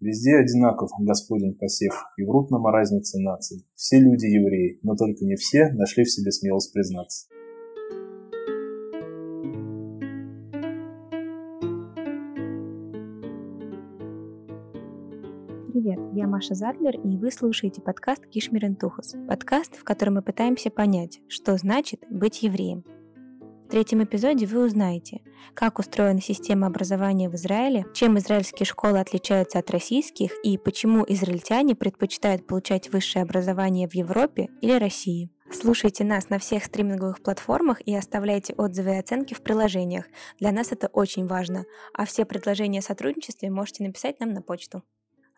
Везде одинаков Господин посев, и врут нам о разнице наций. Все люди евреи, но только не все нашли в себе смелость признаться. Привет, я Маша Задлер, и вы слушаете подкаст Кишмир Интухас. Подкаст, в котором мы пытаемся понять, что значит быть евреем. В третьем эпизоде вы узнаете, как устроена система образования в Израиле, чем израильские школы отличаются от российских и почему израильтяне предпочитают получать высшее образование в Европе или России. Слушайте нас на всех стриминговых платформах и оставляйте отзывы и оценки в приложениях. Для нас это очень важно. А все предложения о сотрудничестве можете написать нам на почту.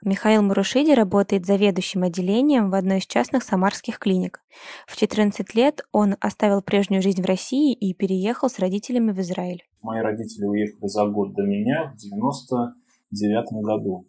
Михаил Мурушиди работает заведующим отделением в одной из частных самарских клиник. В 14 лет он оставил прежнюю жизнь в России и переехал с родителями в Израиль. Мои родители уехали за год до меня в 99 году.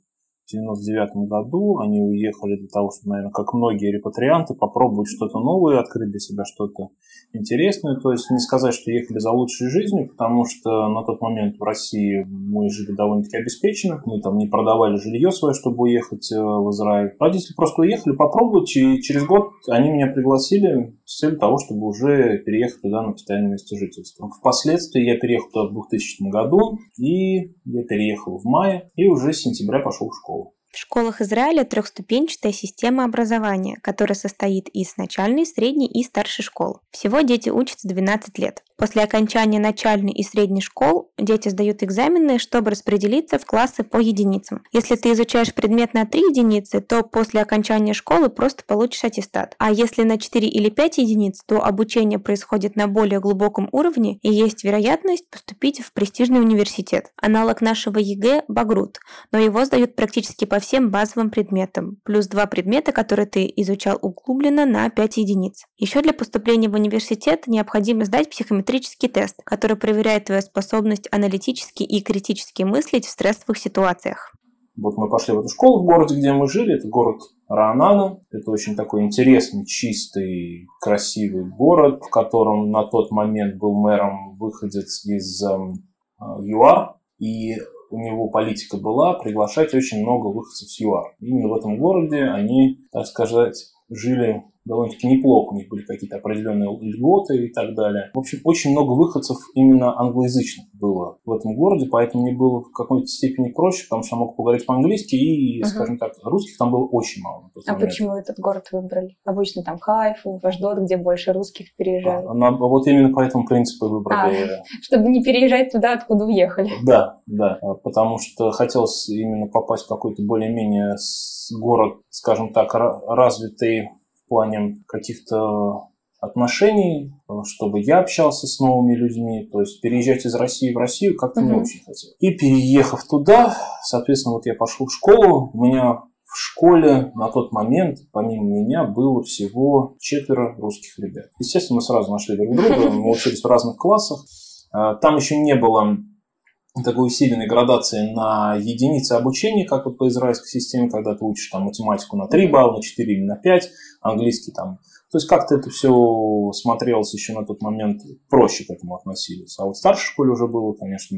1999 году. Они уехали для того, чтобы, наверное, как многие репатрианты, попробовать что-то новое, открыть для себя что-то интересное. То есть не сказать, что ехали за лучшей жизнью, потому что на тот момент в России мы жили довольно-таки обеспеченно. Мы там не продавали жилье свое, чтобы уехать э, в Израиль. Родители просто уехали попробовать, и через год они меня пригласили с целью того, чтобы уже переехать туда на постоянное место жительства. Впоследствии я переехал туда в 2000 году, и я переехал в мае, и уже с сентября пошел в школу. В школах Израиля трехступенчатая система образования, которая состоит из начальной, средней и старшей школ. Всего дети учатся 12 лет. После окончания начальной и средней школ дети сдают экзамены, чтобы распределиться в классы по единицам. Если ты изучаешь предмет на 3 единицы, то после окончания школы просто получишь аттестат. А если на 4 или 5 единиц, то обучение происходит на более глубоком уровне и есть вероятность поступить в престижный университет. Аналог нашего ЕГЭ – Багрут, но его сдают практически по всем базовым предметам, плюс два предмета, которые ты изучал углубленно на 5 единиц. Еще для поступления в университет необходимо сдать психометрический тест, который проверяет твою способность аналитически и критически мыслить в стрессовых ситуациях. Вот мы пошли в эту школу в городе, где мы жили. Это город Раанана. Это очень такой интересный, чистый, красивый город, в котором на тот момент был мэром выходец из эм, э, ЮАР. И у него политика была приглашать очень много выходцев с ЮАР. Именно в этом городе они, так сказать, жили довольно-таки неплохо, у них были какие-то определенные льготы и так далее. В общем, очень много выходцев именно англоязычных было в этом городе, поэтому мне было в какой-то степени проще, потому что я мог поговорить по-английски, и, uh-huh. скажем так, русских там было очень мало. А почему этот город выбрали? Обычно там Хайфу, Аждот, где больше русских переезжают. А, на, вот именно по этому принципу выбрали. А, чтобы не переезжать туда, откуда уехали. Да, да, потому что хотелось именно попасть в какой-то более-менее город, скажем так, развитый плане каких-то отношений, чтобы я общался с новыми людьми, то есть переезжать из России в Россию как-то uh-huh. не очень хотел. И переехав туда, соответственно, вот я пошел в школу, у меня в школе на тот момент, помимо меня, было всего четверо русских ребят. Естественно, мы сразу нашли друг друга, мы учились в разных классах. А, там еще не было такой усиленной градации на единицы обучения, как вот по израильской системе, когда ты учишь там математику на 3 балла, на 4 или на 5, английский там. То есть как-то это все смотрелось еще на тот момент, проще к этому относились. А вот в старшей школе уже было, конечно,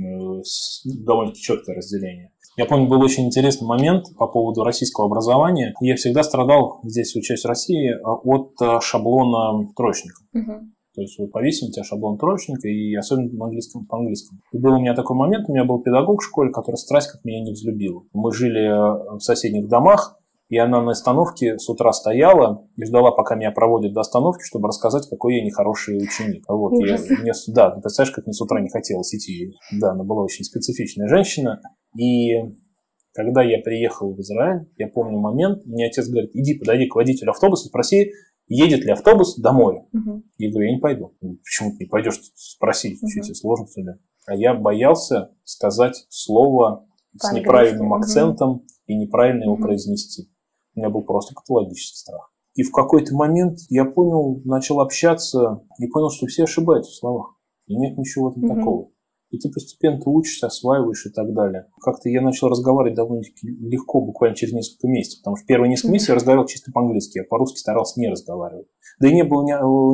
довольно-таки четкое разделение. Я помню, был очень интересный момент по поводу российского образования. Я всегда страдал здесь, учась в России, от э, шаблона троечника. Угу. То есть вот повесим у тебя шаблон троечника, и особенно на английском, по-английскому. И был у меня такой момент, у меня был педагог в школе, который страсть как меня не взлюбил. Мы жили э, в соседних домах, и она на остановке с утра стояла и ждала, пока меня проводят до остановки, чтобы рассказать, какой я нехороший ученик. Вот, я, мне, да, ты представляешь, как мне с утра не хотелось идти. Да, она была очень специфичная женщина. И когда я приехал в Израиль, я помню момент, мне отец говорит, иди подойди к водителю автобуса, спроси, едет ли автобус домой. Угу. Я говорю, я не пойду. Почему ты не пойдешь спросить, угу. тебе сложно ли? А я боялся сказать слово с неправильным акцентом угу. и неправильно его произнести. У меня был просто патологический страх. И в какой-то момент я понял, начал общаться и понял, что все ошибаются в словах. И нет ничего угу. такого. И ты постепенно ты учишься, осваиваешь и так далее. Как-то я начал разговаривать довольно-таки легко, буквально через несколько месяцев, потому что первые несколько месяцев я разговаривал чисто по-английски, я по-русски старался не разговаривать. Да и не было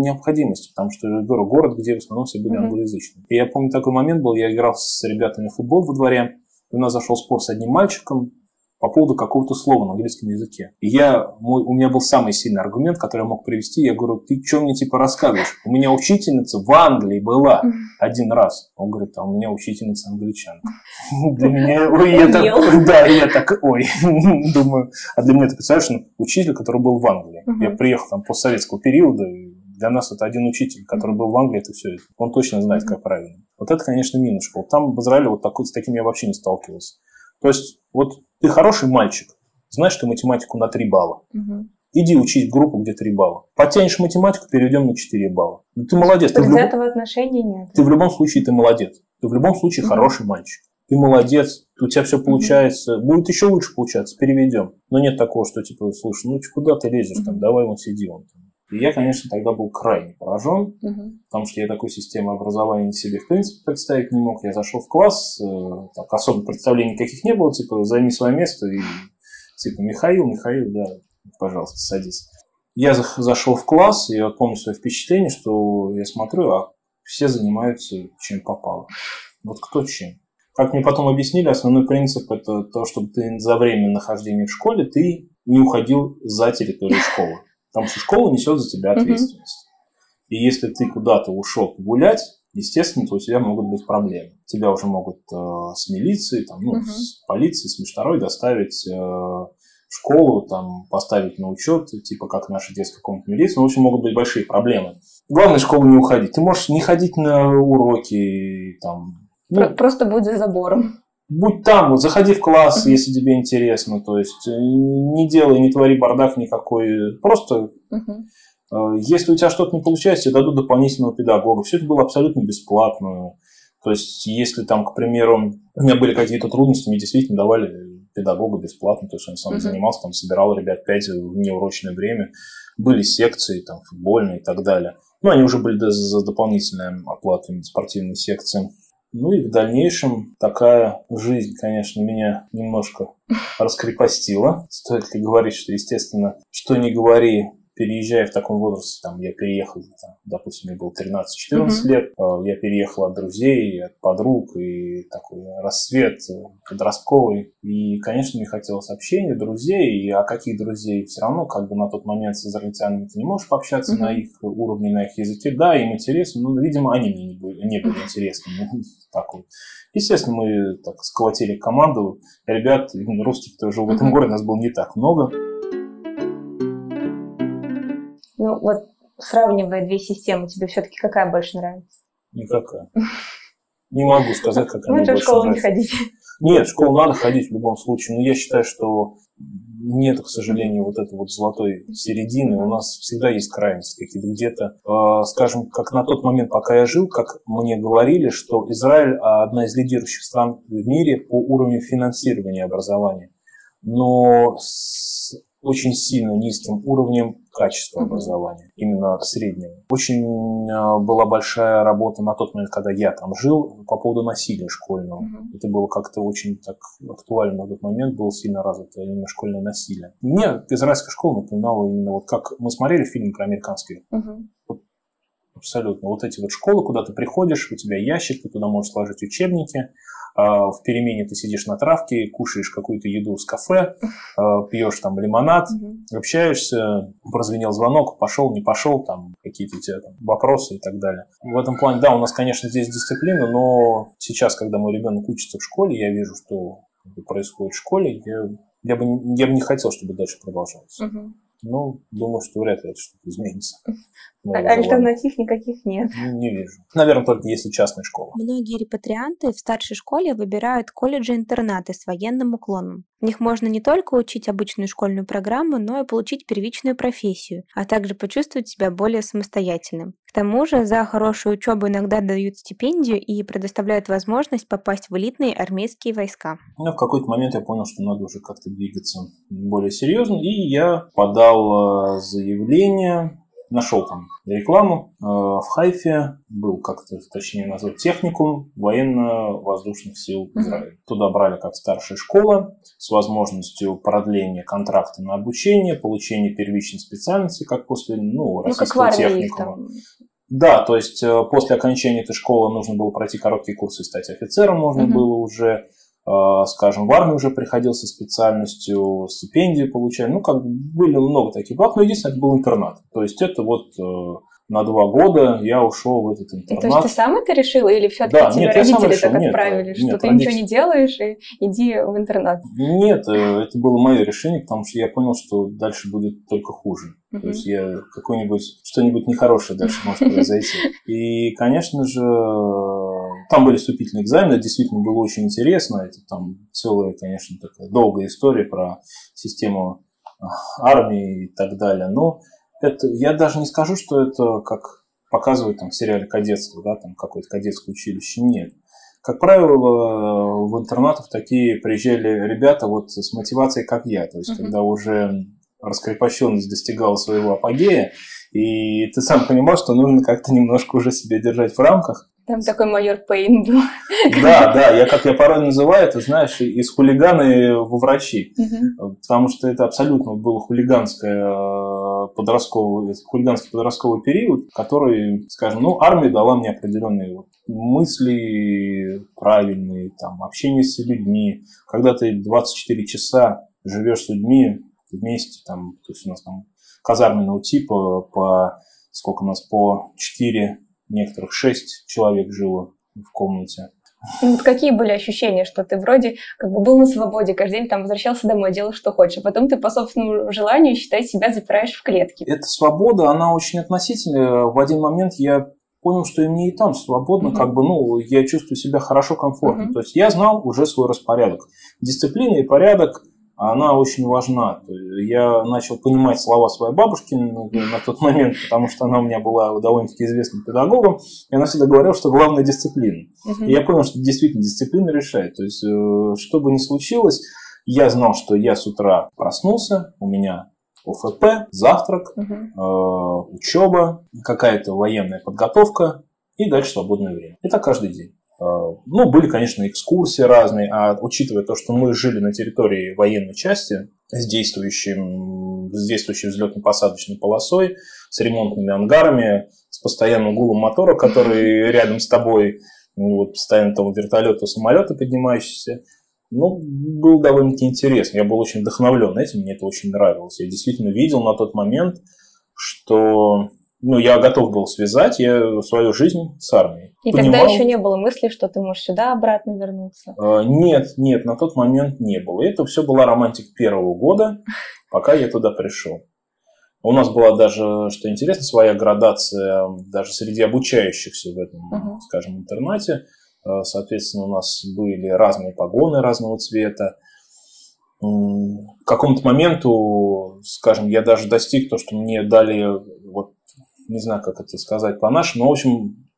необходимости, потому что говорю, город, где в основном все были англоязычные. И я помню такой момент был, я играл с ребятами в футбол во дворе, у нас зашел спор с одним мальчиком, по поводу какого-то слова на английском языке. И я, мой, у меня был самый сильный аргумент, который я мог привести. Я говорю, ты что мне типа рассказываешь? У меня учительница в Англии была один раз. Он говорит, а у меня учительница англичанка. Для меня, ой, я так, да, я так, ой, думаю, а для меня это представляешь, ну, учитель, который был в Англии. Я приехал там постсоветского периода, для нас это один учитель, который был в Англии, это все, он точно знает, как правильно. Вот это, конечно, минус школ. Там в Израиле вот такой, с таким я вообще не сталкивался. То есть, вот ты хороший мальчик, знаешь ты математику на 3 балла. Угу. Иди учить группу, где 3 балла. Потянешь математику, перейдем на 4 балла. Ну, ты молодец. Ты в люб... этого отношения нет. Ты в любом случае ты молодец. Ты в любом случае угу. хороший мальчик. Ты молодец, у тебя все получается, угу. будет еще лучше получаться, переведем. Но нет такого, что типа, слушай, ну куда ты лезешь, угу. там, давай вон сиди вон там. И я, конечно, тогда был крайне поражен, угу. потому что я такой системы образования себе в принципе представить не мог. Я зашел в класс, э, так, особо представлений никаких не было, типа, займи свое место, и типа, Михаил, Михаил, да, пожалуйста, садись. Я зашел в класс, и я помню свое впечатление, что я смотрю, а все занимаются чем попало. Вот кто чем. Как мне потом объяснили, основной принцип это то, чтобы ты за время нахождения в школе ты не уходил за территорию школы. Потому что школа несет за тебя ответственность. И если ты куда-то ушел погулять, естественно, то у тебя могут быть проблемы. Тебя уже могут э, с милицией, там, ну, с полицией, с межторой доставить э, в школу, там, поставить на учет, типа как наша детская комната милиции. Ну, в общем, могут быть большие проблемы. Главное, в школу не уходить. Ты можешь не ходить на уроки, там... Ну, Просто будь за забором будь там, вот заходи в класс, uh-huh. если тебе интересно, то есть э, не делай, не твори бардак никакой, просто uh-huh. если у тебя что-то не получается, тебе дадут дополнительного педагога. Все это было абсолютно бесплатно. То есть, если там, к примеру, у меня были какие-то трудности, мне действительно давали педагога бесплатно, то есть он сам uh-huh. занимался, там собирал ребят пять в неурочное время, были секции, там, футбольные и так далее. Ну, они уже были за дополнительной оплатой спортивной секции. Ну и в дальнейшем такая жизнь, конечно, меня немножко раскрепостила. Стоит ли говорить, что, естественно, что не говори, переезжая в таком возрасте, там, я переехал, там, допустим, мне было 13-14 mm-hmm. лет, э, я переехал от друзей, от подруг, и такой рассвет э, подростковый. И, конечно, мне хотелось общения, друзей, и а каких друзей? Все равно, как бы на тот момент с израильтянами ты не можешь пообщаться mm-hmm. на их уровне, на их языке. Да, им интересно, но, видимо, они мне не были, не были интересны. Так вот. Естественно, мы так сколотили команду. Ребят, русских, кто жил в этом городе, нас было не так много. Ну, вот сравнивая две системы, тебе все-таки какая больше нравится? Никакая. Не могу сказать, какая мне больше в школу не ходить. Нет, в школу надо ходить в любом случае, но я считаю, что нет, к сожалению, вот этой вот золотой середины. У нас всегда есть крайности какие-то где-то. Э, скажем, как на тот момент, пока я жил, как мне говорили, что Израиль одна из лидирующих стран в мире по уровню финансирования образования. Но с очень сильно низким уровнем качества образования, именно среднего. Очень а, была большая работа на тот момент, когда я там жил, по поводу насилия школьного. Mm-hmm. Это было как-то очень так актуально на тот момент, было сильно развито именно школьное насилие. Мне израильская школа напоминала именно вот как мы смотрели фильм про американский. Mm-hmm. Вот, абсолютно. Вот эти вот школы, куда ты приходишь, у тебя ящик, ты туда можешь сложить учебники, в перемене ты сидишь на травке, кушаешь какую-то еду с кафе, а, пьешь там лимонад, общаешься, прозвенел звонок, пошел, не пошел, там какие-то у тебя там вопросы и так далее. В этом плане, да, у нас, конечно, здесь дисциплина, но сейчас, когда мой ребенок учится в школе, я вижу, что происходит в школе, я, я, бы, я бы не хотел, чтобы дальше продолжалось. Угу. Ну, думаю, что вряд ли это что-то изменится. Альтернатив никаких нет. Не вижу. Наверное, только если частная школа. Многие репатрианты в старшей школе выбирают колледжи-интернаты с военным уклоном. В них можно не только учить обычную школьную программу, но и получить первичную профессию, а также почувствовать себя более самостоятельным. К тому же за хорошую учебу иногда дают стипендию и предоставляют возможность попасть в элитные армейские войска. Ну, в какой-то момент я понял, что надо уже как-то двигаться более серьезно, и я подал э, заявление нашел там рекламу э, в Хайфе, был как-то, точнее назвать, техникум военно-воздушных сил Израиля. Mm-hmm. Туда брали как старшая школа с возможностью продления контракта на обучение, получения первичной специальности, как после ну, российского ну, техникума. Да, то есть э, после окончания этой школы нужно было пройти короткие курсы и стать офицером, можно mm-hmm. было уже скажем, в армию уже приходил со специальностью, стипендию получали. Ну, как были много таких благ, но единственное, это был интернат. То есть это вот э, на два года я ушел в этот интернат. То есть ты сам это решил или все-таки да, тебе нет, родители так отправили, нет, что нет, ты родители... ничего не делаешь и иди в интернат? Нет, э, это было мое решение, потому что я понял, что дальше будет только хуже. Uh-huh. То есть я какой-нибудь, что-нибудь нехорошее дальше может произойти. И, конечно же, там были вступительные экзамены, это действительно было очень интересно. Это там целая, конечно, такая долгая история про систему а, армии и так далее. Но это, я даже не скажу, что это как показывают там в сериале «Кадетство», да, там какое-то кадетское училище. Нет. Как правило, в интернатах такие приезжали ребята вот с мотивацией, как я. То есть, uh-huh. когда уже раскрепощенность достигала своего апогея, и ты сам понимал, что нужно как-то немножко уже себя держать в рамках. Там такой майор Пейн был. Да, да, я как я порой называю это, знаешь, из хулиганы во врачи. Угу. Потому что это абсолютно было хулиганское э, подростковый, хулиганский подростковый период, который, скажем, ну, армия дала мне определенные вот мысли правильные, там, общение с людьми. Когда ты 24 часа живешь с людьми вместе, там, то есть у нас там казарменного типа по сколько у нас по 4 некоторых шесть человек жило в комнате. Ну, вот какие были ощущения, что ты вроде как бы был на свободе, каждый день там возвращался домой, делал что хочешь, а потом ты по собственному желанию, считай, себя запираешь в клетке. Эта свобода, она очень относительная. В один момент я понял, что и мне и там свободно, угу. как бы, ну, я чувствую себя хорошо, комфортно. Угу. То есть я знал уже свой распорядок. Дисциплина и порядок она очень важна. Я начал понимать слова своей бабушки на тот момент, потому что она у меня была довольно-таки известным педагогом, и она всегда говорила, что главная дисциплина. Uh-huh. И я понял, что действительно дисциплина решает. То есть, э, что бы ни случилось, я знал, что я с утра проснулся, у меня ОФП, завтрак, uh-huh. э, учеба, какая-то военная подготовка и дальше свободное время. Это каждый день. А, ну, были, конечно, экскурсии разные, а учитывая то, что мы жили на территории военной части с действующим, с действующей взлетно-посадочной полосой, с ремонтными ангарами, с постоянным гулом мотора, который рядом с тобой, ну, вот постоянно там вертолеты, самолеты поднимающиеся, ну, было довольно-таки интересно. Я был очень вдохновлен этим, мне это очень нравилось. Я действительно видел на тот момент, что ну, я готов был связать я свою жизнь с армией. И Понимал... тогда еще не было мысли, что ты можешь сюда обратно вернуться? А, нет, нет, на тот момент не было. Это все была романтика первого года, пока я туда пришел. У нас была даже, что интересно, своя градация даже среди обучающихся в этом, uh-huh. скажем, интернате. А, соответственно, у нас были разные погоны разного цвета. К какому-то моменту, скажем, я даже достиг то, что мне дали вот не знаю, как это сказать по-нашему, но, в общем,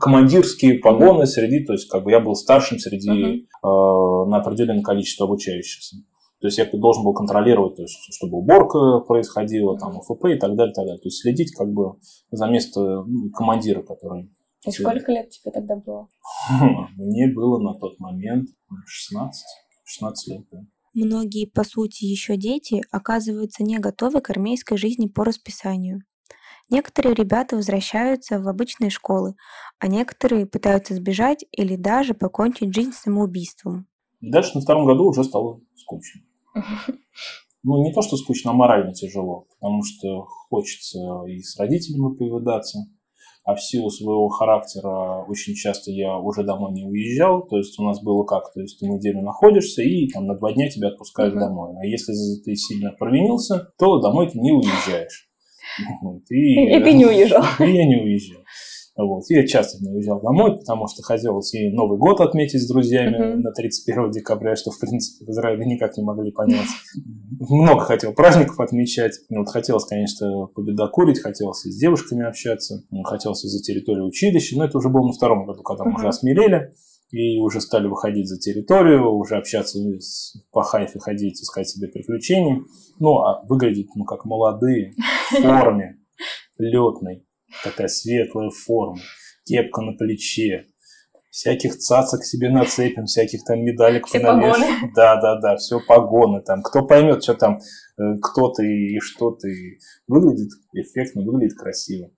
командирские погоны среди, то есть как бы я был старшим среди uh-huh. э, на определенное количество обучающихся. То есть я должен был контролировать, то есть, чтобы уборка происходила, там, ФП и так далее, так далее. То есть следить как бы за место ну, командира, который... И сколько лет тебе тогда было? Мне было на тот момент 16, 16 лет, да. Многие, по сути, еще дети оказываются не готовы к армейской жизни по расписанию. Некоторые ребята возвращаются в обычные школы, а некоторые пытаются сбежать или даже покончить жизнь самоубийством. И дальше на втором году уже стало скучно. Ну, не то, что скучно, а морально тяжело, потому что хочется и с родителями повидаться, а в силу своего характера очень часто я уже домой не уезжал, то есть у нас было как, то есть ты неделю находишься и там на два дня тебя отпускают uh-huh. домой, а если ты сильно провинился, то домой ты не уезжаешь. И, и ты не уезжал. И я не уезжал. Вот. Я часто не уезжал домой, потому что хотелось и Новый год отметить с друзьями uh-huh. на 31 декабря, что, в принципе, в Израиле никак не могли понять. Много хотел праздников отмечать. Вот хотелось, конечно, победокурить, хотелось и с девушками общаться, хотелось и за территорию училища, но это уже было на втором году, когда мы uh-huh. уже осмелели и уже стали выходить за территорию, уже общаться по хайфе, ходить, искать себе приключений. Ну, а выглядеть, ну, как молодые, в форме, летной, такая светлая форма, кепка на плече, всяких цацок себе нацепим, всяких там медалек все понавешиваем. Да, да, да, все погоны там. Кто поймет, что там, э, кто ты и что ты. Выглядит эффектно, выглядит красиво.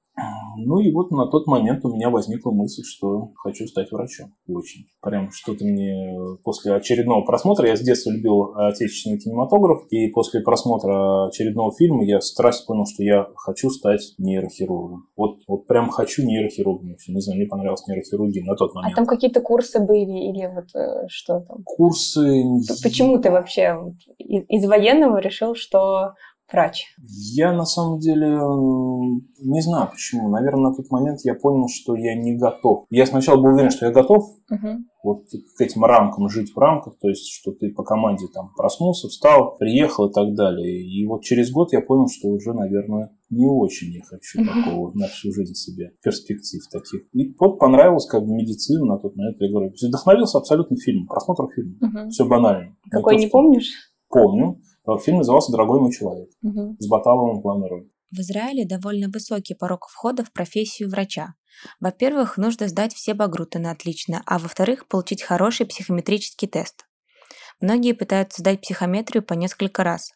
Ну и вот на тот момент у меня возникла мысль, что хочу стать врачом. Очень. Прям что-то мне после очередного просмотра, я с детства любил отечественный кинематограф, и после просмотра очередного фильма я страсть понял, что я хочу стать нейрохирургом. Вот, вот прям хочу нейрохирургом. Не знаю, мне понравилась нейрохирургия на тот а момент. А там какие-то курсы были или вот э, что там? Курсы... Почему ты вообще из военного решил, что врач? Я на самом деле не знаю почему. Наверное, на тот момент я понял, что я не готов. Я сначала был уверен, что я готов угу. вот к этим рамкам, жить в рамках, то есть, что ты по команде там проснулся, встал, приехал и так далее. И вот через год я понял, что уже, наверное, не очень я хочу угу. такого на всю жизнь себе перспектив таких. И вот понравилась как бы медицина на тот момент. Я говорю, вдохновился абсолютно фильмом, просмотр фильма. Угу. Все банально. Какой не помнишь? Помню. Фильм назывался «Дорогой мой человек» угу. с Баталовым в главной роли. В Израиле довольно высокий порог входа в профессию врача. Во-первых, нужно сдать все багруты на отлично, а во-вторых, получить хороший психометрический тест. Многие пытаются сдать психометрию по несколько раз.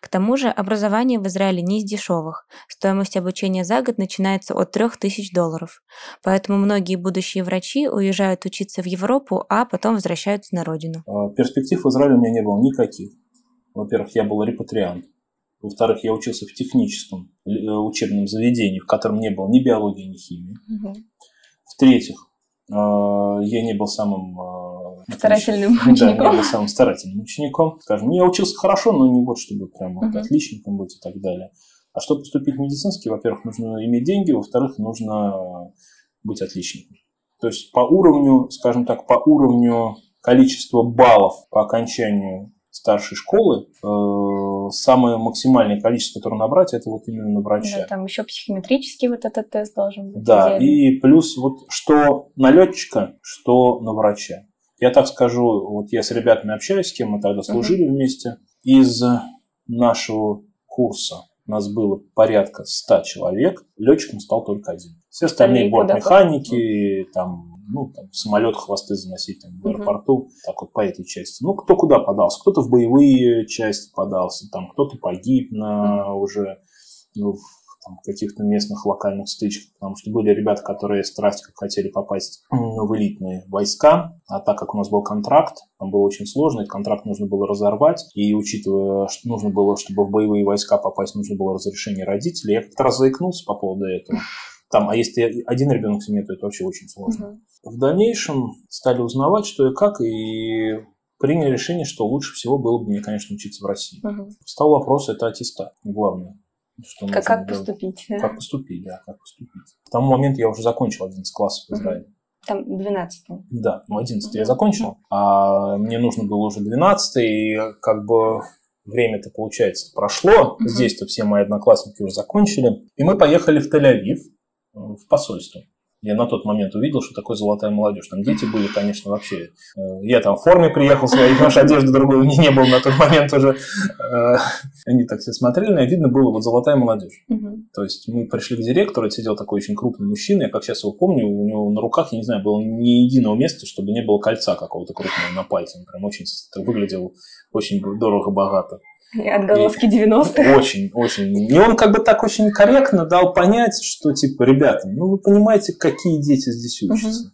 К тому же образование в Израиле не из дешевых. Стоимость обучения за год начинается от 3000 долларов. Поэтому многие будущие врачи уезжают учиться в Европу, а потом возвращаются на родину. А, перспектив в Израиле у меня не было никаких. Во-первых, я был репатриант. Во-вторых, я учился в техническом э, учебном заведении, в котором не было ни биологии, ни химии. Угу. В-третьих, э, я не был самым э, старательным учеником. Да, не был самым старательным учеником. Скажем, я учился хорошо, но не вот чтобы прям вот отличником быть и так далее. А чтобы поступить в медицинский, во-первых, нужно иметь деньги, во-вторых, нужно быть отличником. То есть по уровню, скажем так, по уровню количества баллов по окончанию старшей школы, э, самое максимальное количество, которое набрать, это вот именно на врача. Да, там еще психометрический вот этот тест должен быть. Да, и плюс вот что на летчика, что на врача. Я так скажу, вот я с ребятами общаюсь, с кем мы тогда служили uh-huh. вместе. Из нашего курса нас было порядка 100 человек, летчиком стал только один. Все остальные бортмеханики, там ну, там, самолет хвосты заносить там, в аэропорту, угу. так вот по этой части. Ну, кто куда подался, кто-то в боевые части подался, там, кто-то погиб на угу. уже ну, в там, каких-то местных локальных стычках, потому что были ребята, которые страсть как хотели попасть в элитные войска, а так как у нас был контракт, там было очень сложно, этот контракт нужно было разорвать, и учитывая, что нужно было, чтобы в боевые войска попасть, нужно было разрешение родителей, я как-то раз заикнулся по поводу этого. Там, а если один ребенок в семье, то это вообще очень сложно. Угу. В дальнейшем стали узнавать, что и как, и приняли решение, что лучше всего было бы мне, конечно, учиться в России. Угу. Стал вопрос, это аттестат, главное. Что как, как поступить? Да? Как поступить, да, как поступить. К тому моменту я уже закончил 11 классов в Израиле. Угу. Там 12 Да, ну 11 угу. я закончил, а мне нужно было уже 12 и как бы время-то, получается, прошло. Здесь-то все мои одноклассники уже закончили. И мы поехали в Тель-Авив, в посольство. Я на тот момент увидел, что такое золотая молодежь. Там дети были, конечно, вообще. Э, я там в форме приехал своей, потому что одежды другой у меня не было на тот момент уже. Э, они так все смотрели, и видно было вот золотая молодежь. Угу. То есть мы пришли к директору, сидел такой очень крупный мужчина, я как сейчас его помню, у него на руках, я не знаю, было ни единого места, чтобы не было кольца какого-то крупного на пальце. Он прям очень выглядел очень дорого-богато. Отголоски 90-х. Очень, очень. И он как бы так очень корректно дал понять, что типа, ребята, ну вы понимаете, какие дети здесь учатся. Угу.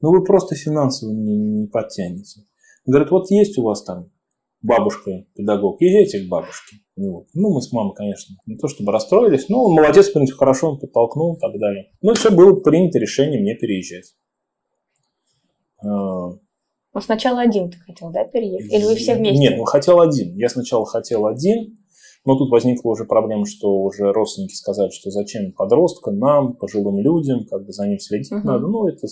Ну вы просто финансово не, не подтянете. Говорит, вот есть у вас там бабушка, педагог, езжайте к бабушке. Вот. Ну, мы с мамой, конечно, не то чтобы расстроились, но он молодец, в принципе, хорошо он подтолкнул и так далее. Ну, все, было принято решение мне переезжать. Но сначала один ты хотел, да, переехать? Или вы все вместе? Нет, ну хотел один. Я сначала хотел один, но тут возникла уже проблема, что уже родственники сказали, что зачем подросткам, нам, пожилым людям, как бы за ним следить угу. надо. Ну, это,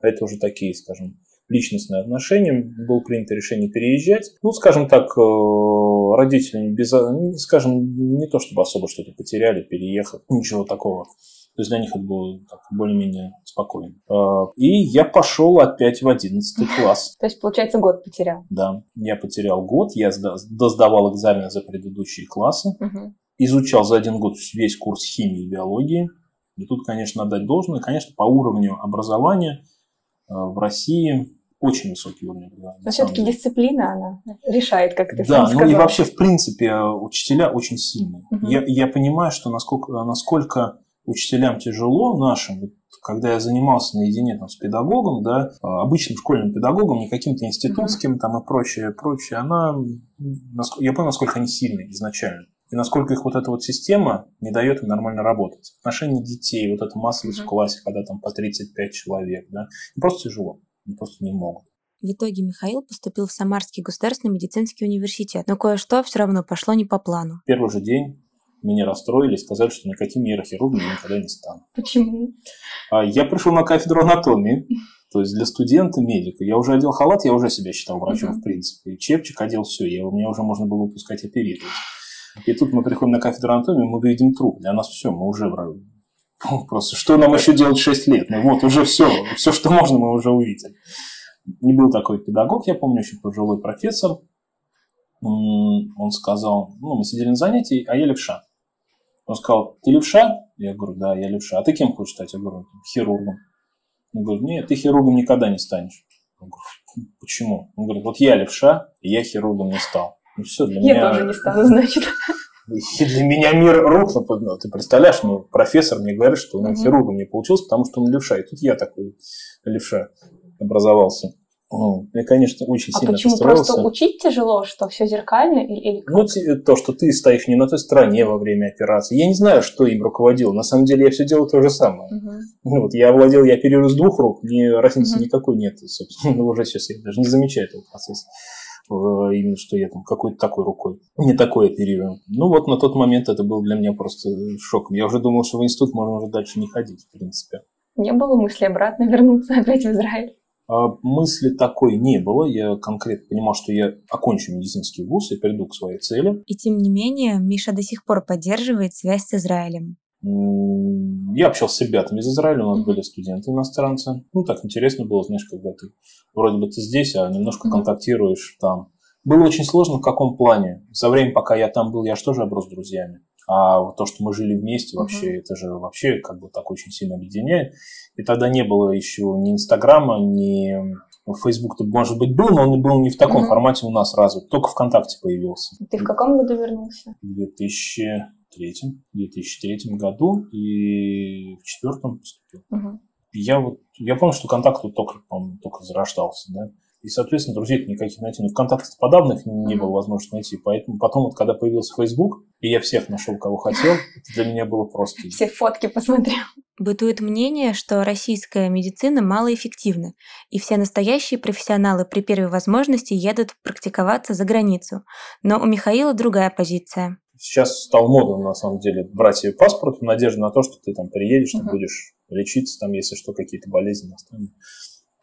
это уже такие, скажем, личностные отношения. Было принято решение переезжать. Ну, скажем так, э, родители, без, скажем, не то чтобы особо что-то потеряли, переехав, ничего такого. То есть для них это было более-менее спокойно. А, и я пошел опять в 11 класс. То есть, получается, год потерял? Да, я потерял год, я досдавал экзамены за предыдущие классы, изучал за один год весь курс химии и биологии. И тут, конечно, отдать должное. Конечно, по уровню образования а, в России очень высокий уровень образования. Но все-таки дисциплина, она решает, как ты да, сам сказал. Да, ну и вообще, в принципе, учителя очень сильные. Угу. Я, я понимаю, что насколько, насколько учителям тяжело нашим, когда я занимался наедине там, с педагогом, да, а, обычным школьным педагогом, не каким-то институтским там и прочее, прочее, она, я понял, насколько они сильные изначально. И насколько их вот эта вот система не дает им нормально работать. Отношения детей, вот эта массовость mm-hmm. в классе, когда там по 35 человек, да, им просто тяжело, они просто не могут. В итоге Михаил поступил в Самарский государственный медицинский университет, но кое-что все равно пошло не по плану. Первый же день меня расстроили и сказали, что никаким нейрохирургом я никогда не стану. Почему? А я пришел на кафедру анатомии, то есть для студента, медика. Я уже одел халат, я уже себя считал врачом, uh-huh. в принципе. И чепчик одел все, я, меня уже можно было выпускать оперировать. И тут мы приходим на кафедру анатомии, мы видим труп. Для нас все, мы уже Просто что нам еще делать 6 лет? Ну вот, уже все, все, что можно, мы уже увидели. Не был такой педагог, я помню, еще пожилой профессор. Он сказал, ну, мы сидели на занятии, а я левша. Он сказал, ты левша? Я говорю, да, я левша. А ты кем хочешь стать? Я говорю, хирургом. Он говорит, нет, ты хирургом никогда не станешь. Я говорю, почему? Он говорит, вот я левша, и я хирургом не стал. Ну все, для я меня... тоже не стану, значит. И для меня мир рухнул. Ну, ты представляешь, ну, профессор мне говорит, что он хирургом не получился, потому что он левша. И тут я такой левша образовался. Ну, я, конечно, очень а сильно почему? Просто учить тяжело, что все зеркально или, или как? Ну, то, что ты стоишь не на той стороне во время операции. Я не знаю, что им руководил. На самом деле я все делал то же самое. Угу. Ну, вот я владел, я оперирую с двух рук, мне разницы угу. никакой нет, собственно. Ну, уже сейчас я даже не замечаю этого процесса. Именно что я там какой-то такой рукой. Не такой оперирую. Ну вот на тот момент это был для меня просто шоком. Я уже думал, что в институт можно уже дальше не ходить, в принципе. Не было мысли обратно вернуться опять в Израиль? А мысли такой не было. Я конкретно понимал, что я окончу медицинский вуз и приду к своей цели. И тем не менее, Миша до сих пор поддерживает связь с Израилем. Я общался с ребятами из Израиля, у нас были студенты иностранцы. Ну, так интересно было, знаешь, когда ты вроде бы ты здесь, а немножко контактируешь там. Было очень сложно в каком плане. За время, пока я там был, я же тоже оброс друзьями. А то, что мы жили вместе, вообще, uh-huh. это же вообще как бы так очень сильно объединяет. И тогда не было еще ни Инстаграма, ни Фейсбук-то, может быть, был, но он был не в таком uh-huh. формате у нас развит. Только ВКонтакте появился. Ты в каком году вернулся? В 2003, 2003 году и в четвертом поступил. Uh-huh. Я вот, я помню, что контакт вот только, только зарождался, да. И, соответственно, друзей никаких найти. Но ВКонтакте подобных не было возможности найти. Поэтому потом, вот, когда появился Facebook, и я всех нашел, кого хотел, это для меня было просто. Все фотки посмотрел. Бытует мнение, что российская медицина малоэффективна, и все настоящие профессионалы при первой возможности едут практиковаться за границу. Но у Михаила другая позиция. Сейчас стал модным, на самом деле, брать себе паспорт в надежде на то, что ты там приедешь, uh-huh. ты будешь лечиться, там, если что, какие-то болезни настанут.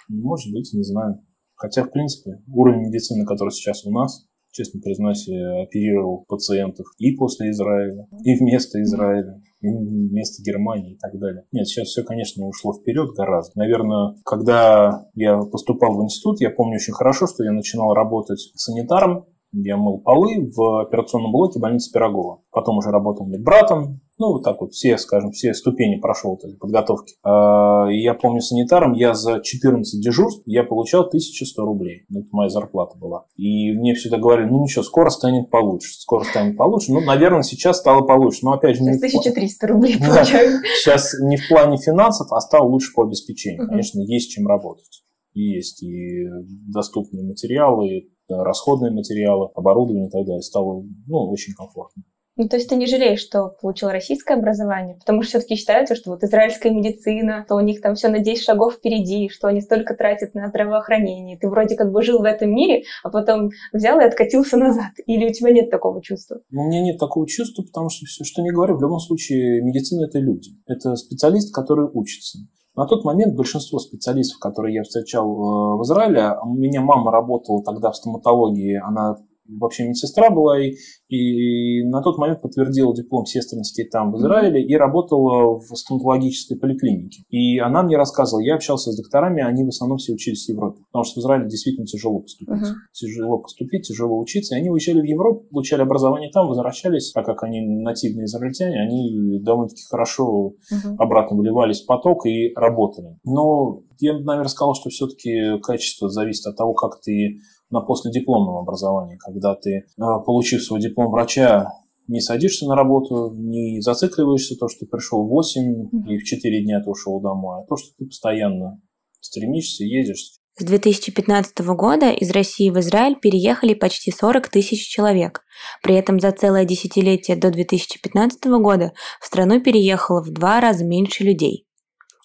Может быть, не знаю. Хотя, в принципе, уровень медицины, который сейчас у нас, честно признаюсь, я оперировал пациентов и после Израиля, и вместо Израиля, и вместо Германии и так далее. Нет, сейчас все, конечно, ушло вперед гораздо. Наверное, когда я поступал в институт, я помню очень хорошо, что я начинал работать санитаром, я мыл полы в операционном блоке больницы Пирогова. Потом уже работал медбратом, ну, вот так вот, все, скажем, все ступени прошел этой подготовки. А, я помню санитаром, я за 14 дежурств я получал 1100 рублей. Это моя зарплата была. И мне всегда говорили, ну ничего, скоро станет получше, скоро станет получше. Ну, наверное, сейчас стало получше. Но опять же... Не 1300 в... рублей получаю. Сейчас не в плане финансов, а стало лучше по обеспечению. Конечно, есть чем работать. Есть и доступные материалы, расходные материалы, оборудование и так далее. Стало ну, очень комфортно. Ну, то есть ты не жалеешь, что получил российское образование, потому что все-таки считается, что вот израильская медицина, то у них там все на 10 шагов впереди, что они столько тратят на здравоохранение. Ты вроде как бы жил в этом мире, а потом взял и откатился назад. Или у тебя нет такого чувства? Ну, у меня нет такого чувства, потому что все, что не говорю, в любом случае медицина – это люди. Это специалист, который учится. На тот момент большинство специалистов, которые я встречал э, в Израиле, у меня мама работала тогда в стоматологии, она вообще медсестра была, и, и на тот момент подтвердила диплом сестринский там в Израиле и работала в стоматологической поликлинике. И она мне рассказывала, я общался с докторами, они в основном все учились в Европе, потому что в Израиле действительно тяжело поступить. Uh-huh. Тяжело поступить, тяжело учиться. И они уезжали в Европу, получали образование там, возвращались, так как они нативные израильтяне, они довольно-таки хорошо uh-huh. обратно вливались в поток и работали. Но я, наверное, сказал, что все-таки качество зависит от того, как ты на последипломном образовании, когда ты, э, получив свой диплом врача, не садишься на работу, не зацикливаешься, то, что ты пришел в 8 и в 4 дня ты ушел домой, а то, что ты постоянно стремишься, едешь. С 2015 года из России в Израиль переехали почти 40 тысяч человек. При этом за целое десятилетие до 2015 года в страну переехало в два раза меньше людей.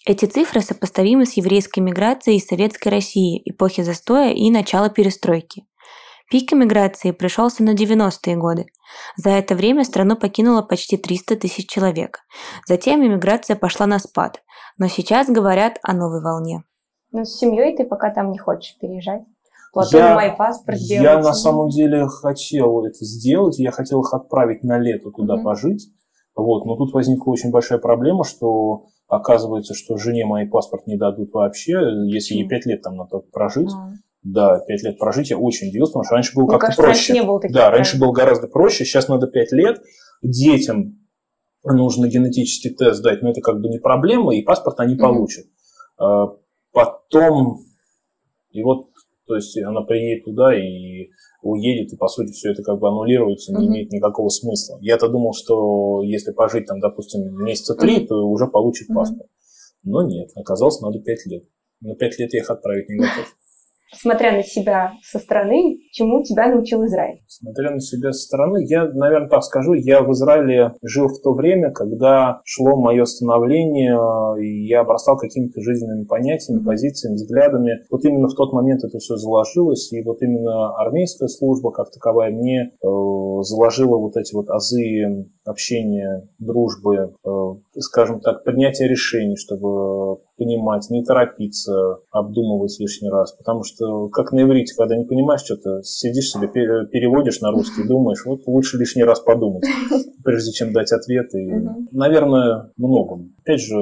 Эти цифры сопоставимы с еврейской миграцией из Советской России эпохи застоя и начала перестройки. Пик эмиграции пришелся на 90-е годы. За это время страну покинуло почти 300 тысяч человек. Затем эмиграция пошла на спад, но сейчас говорят о новой волне. Но с семьей ты пока там не хочешь переезжать? Платформу я, паспорт сделать? Я на самом деле хотел это сделать, я хотел их отправить на лето туда mm-hmm. пожить. Вот, но тут возникла очень большая проблема, что оказывается, что жене моей паспорт не дадут вообще, если ей пять лет там надо прожить. Mm-hmm. Да, пять лет прожить я очень удивился, потому что раньше было как-то проще. Раньше не было таких да, раньше было гораздо проще, сейчас надо пять лет. Детям нужно генетический тест дать, но это как бы не проблема, и паспорт они mm-hmm. получат. А, потом, и вот, то есть она приедет туда и уедет, и по сути все это как бы аннулируется, не mm-hmm. имеет никакого смысла. Я-то думал, что если пожить там, допустим, месяца три, mm-hmm. то уже получит mm-hmm. паспорт. Но нет, оказалось, надо пять лет. На пять лет я их отправить не готов смотря на себя со стороны, чему тебя научил Израиль? Смотря на себя со стороны, я, наверное, так скажу, я в Израиле жил в то время, когда шло мое становление, и я обрастал какими-то жизненными понятиями, позициями, взглядами. Вот именно в тот момент это все заложилось, и вот именно армейская служба как таковая мне э, заложила вот эти вот азы общения, дружбы, э, скажем так, принятия решений, чтобы понимать, не торопиться, обдумывать лишний раз. Потому что, как на иврите, когда не понимаешь что-то, сидишь себе, переводишь на русский, думаешь, вот лучше лишний раз подумать, прежде чем дать ответ. И, наверное, многом. Опять же,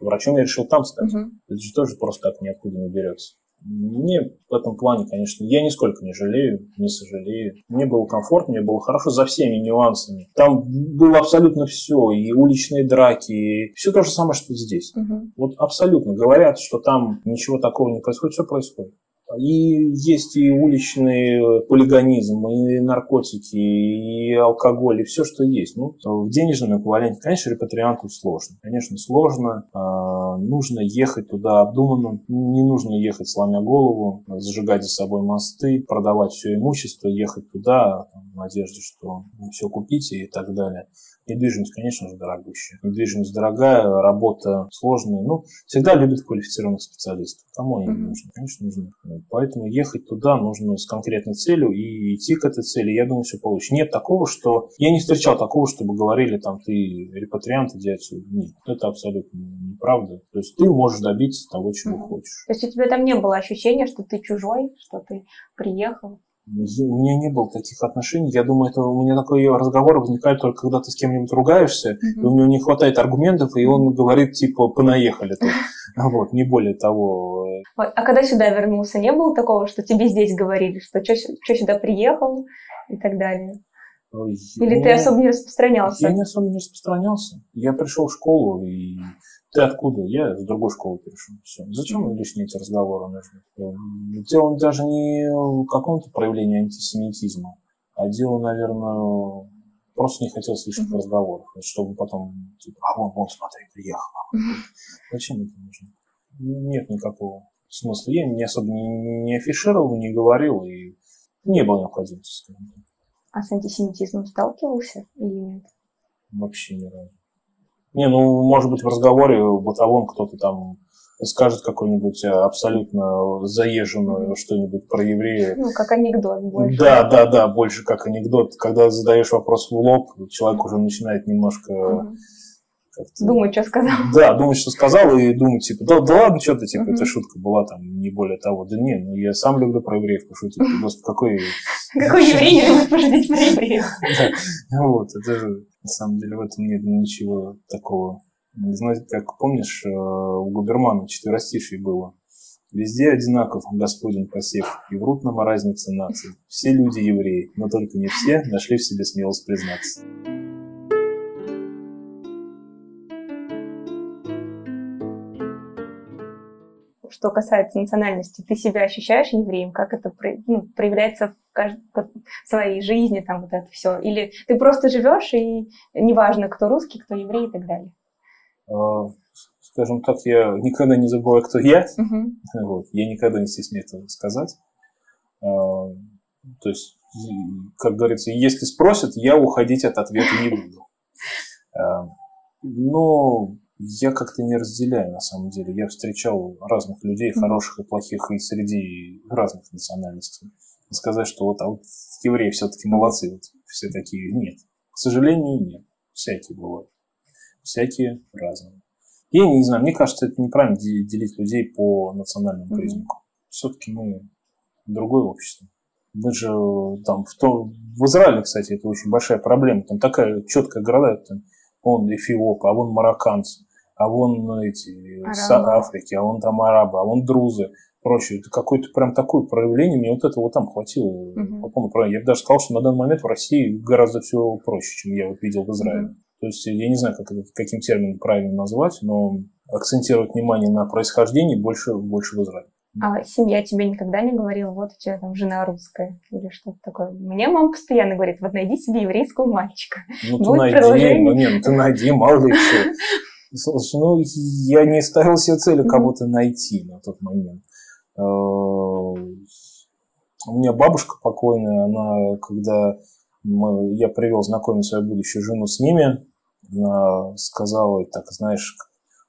врачом я решил там стать. Это же тоже просто так ниоткуда не берется. Мне в этом плане, конечно, я нисколько не жалею, не сожалею. Мне было комфортно, мне было хорошо за всеми нюансами. Там было абсолютно все, и уличные драки, и все то же самое, что здесь. Угу. Вот абсолютно. Говорят, что там ничего такого не происходит, все происходит. И есть и уличный полигонизм, и наркотики, и алкоголь, и все, что есть. Ну, в денежном эквиваленте, конечно, репатрианту сложно. Конечно, сложно. А, нужно ехать туда обдуманно. Не нужно ехать, сломя голову, зажигать за собой мосты, продавать все имущество, ехать туда в надежде, что все купите и так далее. Недвижимость, конечно же, дорогущая. Недвижимость дорогая, работа сложная. Ну, всегда любят квалифицированных специалистов. Кому они mm-hmm. нужны? Конечно, нужны. Поэтому ехать туда нужно с конкретной целью и идти к этой цели. Я думаю, все получится. Нет такого, что... Я не встречал такого, чтобы говорили, там, ты репатриант, иди отсюда. Нет, это абсолютно неправда. То есть ты можешь добиться того, чего mm-hmm. хочешь. То есть у тебя там не было ощущения, что ты чужой, что ты приехал? У меня не было таких отношений. Я думаю, это у меня такой разговор возникает только когда ты с кем-нибудь ругаешься, mm-hmm. и у него не хватает аргументов, и он говорит, типа, понаехали тут. Вот, не более того. А когда сюда вернулся, не было такого, что тебе здесь говорили, что что сюда приехал и так далее? Или ты особо не распространялся? Я не особо не распространялся. Я пришел в школу и ты откуда? Я с другой школы пришел. Все. Зачем лишние эти разговоры нужны? Дело даже не в каком-то проявлении антисемитизма, а дело, наверное, просто не хотел слишком mm-hmm. разговоров, чтобы потом, типа, а вон, вон, смотри, приехал. Mm-hmm. Зачем это нужно? Нет никакого смысла. Я не особо не, не афишировал, не говорил, и не было необходимости, скажем так. А с антисемитизмом сталкивался или нет? Вообще ни разу. Не, ну, может быть, в разговоре бытовом кто-то там скажет какую-нибудь э, абсолютно заезженную что-нибудь про еврея. Ну, как анекдот больше. Да, да, да, больше как анекдот. Когда задаешь вопрос в лоб, человек уже начинает немножко... Mm-hmm Думать, что сказал. Да, думать, что сказал, и думать, типа, да, да ладно, что-то, типа, эта шутка была там, не более того. Да не, ну я сам люблю про евреев пошутить. Господи, какой... Какой еврей не любит пошутить про евреев? Вот, это же, на самом деле, в этом нет ничего такого. Знаете, как помнишь, э, у Губермана четверостишие было. Везде одинаков Господин посев, и врут нам о разнице наций. Все люди евреи, но только не все нашли в себе смелость признаться. что касается национальности, ты себя ощущаешь евреем? Как это ну, проявляется в своей жизни, там вот это все? Или ты просто живешь, и неважно, кто русский, кто еврей и так далее? А, скажем так, я никогда не забываю, кто я. Угу. Вот. Я никогда не стесняюсь этого сказать. А, то есть, как говорится, если спросят, я уходить от ответа не буду. А, но я как-то не разделяю, на самом деле. Я встречал разных людей, хороших и плохих, и среди разных национальностей. Сказать, что вот, а вот евреи все-таки молодцы, вот все такие, нет. К сожалению, нет. Всякие бывают. Всякие разные. Я не знаю, мне кажется, это неправильно делить людей по национальному признаку. Mm-hmm. Все-таки мы другое общество. Мы же там в, том, в Израиле, кстати, это очень большая проблема. Там такая четкая города, там, он эфиопы, а вон марокканцы, а вон эти с Африки, а вон там арабы, а вон друзы, прочее. Это какое-то прям такое проявление, мне вот этого там хватило. Угу. По я бы даже сказал, что на данный момент в России гораздо все проще, чем я вот видел в Израиле. Угу. То есть я не знаю, как это, каким термином правильно назвать, но акцентировать внимание на происхождении больше, больше в Израиле. А семья тебе никогда не говорила, вот у тебя там жена русская или что-то такое? Мне мама постоянно говорит, вот найди себе еврейского мальчика. Ну ты найди, ну не, ну ты найди, мало ли что. Слушай, ну я не ставил себе целью кого-то найти на тот момент. Э, у меня бабушка покойная, она, когда мы, я привел знакомить свою будущую жену с ними, она сказала, так, знаешь,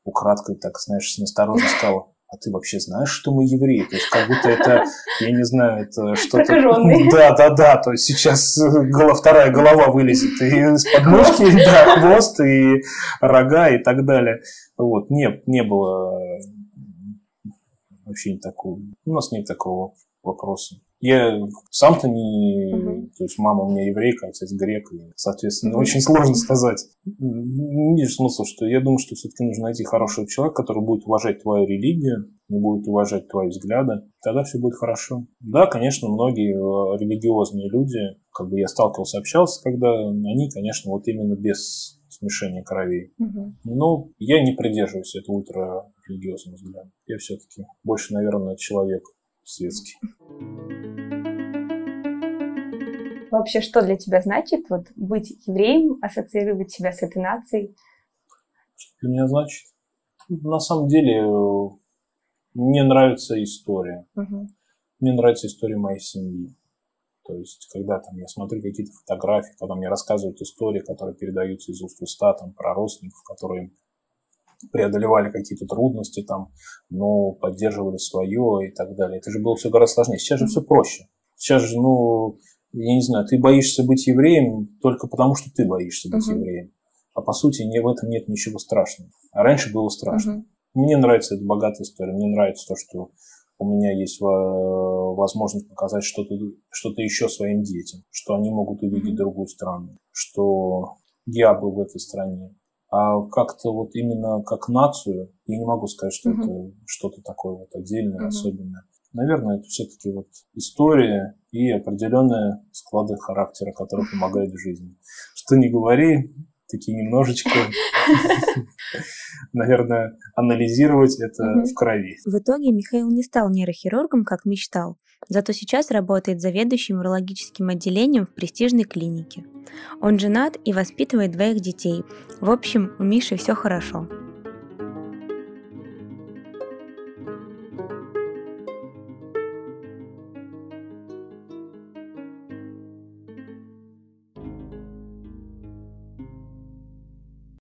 украдкой, так, знаешь, осторожно сказала, а ты вообще знаешь, что мы евреи? То есть как будто это, я не знаю, это что-то... Да, да, да, то есть сейчас голова, вторая голова вылезет, и из подмышки, да, хвост, и рога, и так далее. Вот, нет, не было вообще не такого, у нас нет такого вопроса. Я сам-то не... Угу. То есть мама у меня еврейка, отец грек, и, соответственно, угу. очень сложно сказать. Не вижу смысла, что я думаю, что все-таки нужно найти хорошего человека, который будет уважать твою религию, будет уважать твои взгляды, тогда все будет хорошо. Да, конечно, многие э, религиозные люди, как бы я сталкивался, общался, когда они, конечно, вот именно без смешения кровей. Угу. Но я не придерживаюсь этого ультрарелигиозного взгляда. Я все-таки больше, наверное, человек светский. Вообще, что для тебя значит вот, быть евреем, ассоциировать себя с этой нацией? Что для меня значит? На самом деле, мне нравится история. Угу. Мне нравится история моей семьи. То есть, когда там я смотрю какие-то фотографии, когда мне рассказывают истории, которые передаются из уст в уста, там, про родственников, которые преодолевали какие-то трудности там, но поддерживали свое и так далее. Это же было все гораздо сложнее. Сейчас же все проще. Сейчас же, ну, я не знаю, ты боишься быть евреем только потому, что ты боишься быть uh-huh. евреем. А по сути не, в этом нет ничего страшного. А раньше было страшно. Uh-huh. Мне нравится эта богатая история. Мне нравится то, что у меня есть возможность показать что-то что еще своим детям, что они могут увидеть другую страну, что я был в этой стране, а как-то вот именно как нацию, я не могу сказать, что uh-huh. это что-то такое вот отдельное, uh-huh. особенное. Наверное, это все-таки вот история и определенные склады характера, которые помогают в жизни. Что не говори, такие немножечко, наверное, анализировать это в крови. В итоге Михаил не стал нейрохирургом, как мечтал, зато сейчас работает заведующим урологическим отделением в престижной клинике. Он женат и воспитывает двоих детей. В общем, у Миши все хорошо.